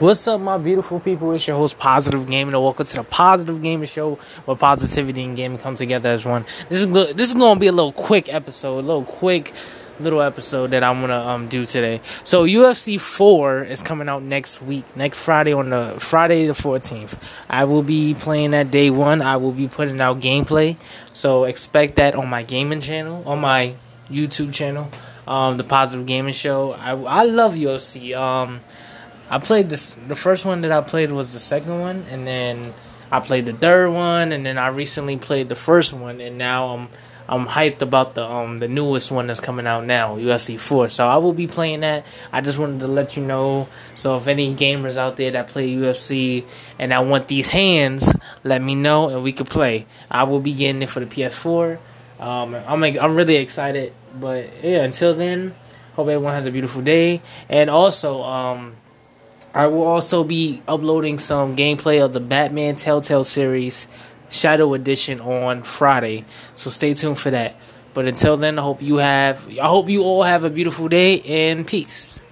What's up, my beautiful people? It's your host, Positive Gaming, and welcome to the Positive Gaming Show, where positivity and gaming come together as one. This is this is going to be a little quick episode, a little quick little episode that I'm gonna um do today. So UFC four is coming out next week, next Friday on the Friday the 14th. I will be playing that day one. I will be putting out gameplay, so expect that on my gaming channel, on my YouTube channel, um, the Positive Gaming Show. I I love UFC. Um I played this. The first one that I played was the second one, and then I played the third one, and then I recently played the first one, and now I'm I'm hyped about the um the newest one that's coming out now, UFC 4. So I will be playing that. I just wanted to let you know. So if any gamers out there that play UFC and I want these hands, let me know and we could play. I will be getting it for the PS4. Um, I'm I'm really excited. But yeah, until then, hope everyone has a beautiful day. And also, um I will also be uploading some gameplay of the Batman Telltale series Shadow Edition on Friday. So stay tuned for that. But until then, I hope you have I hope you all have a beautiful day and peace.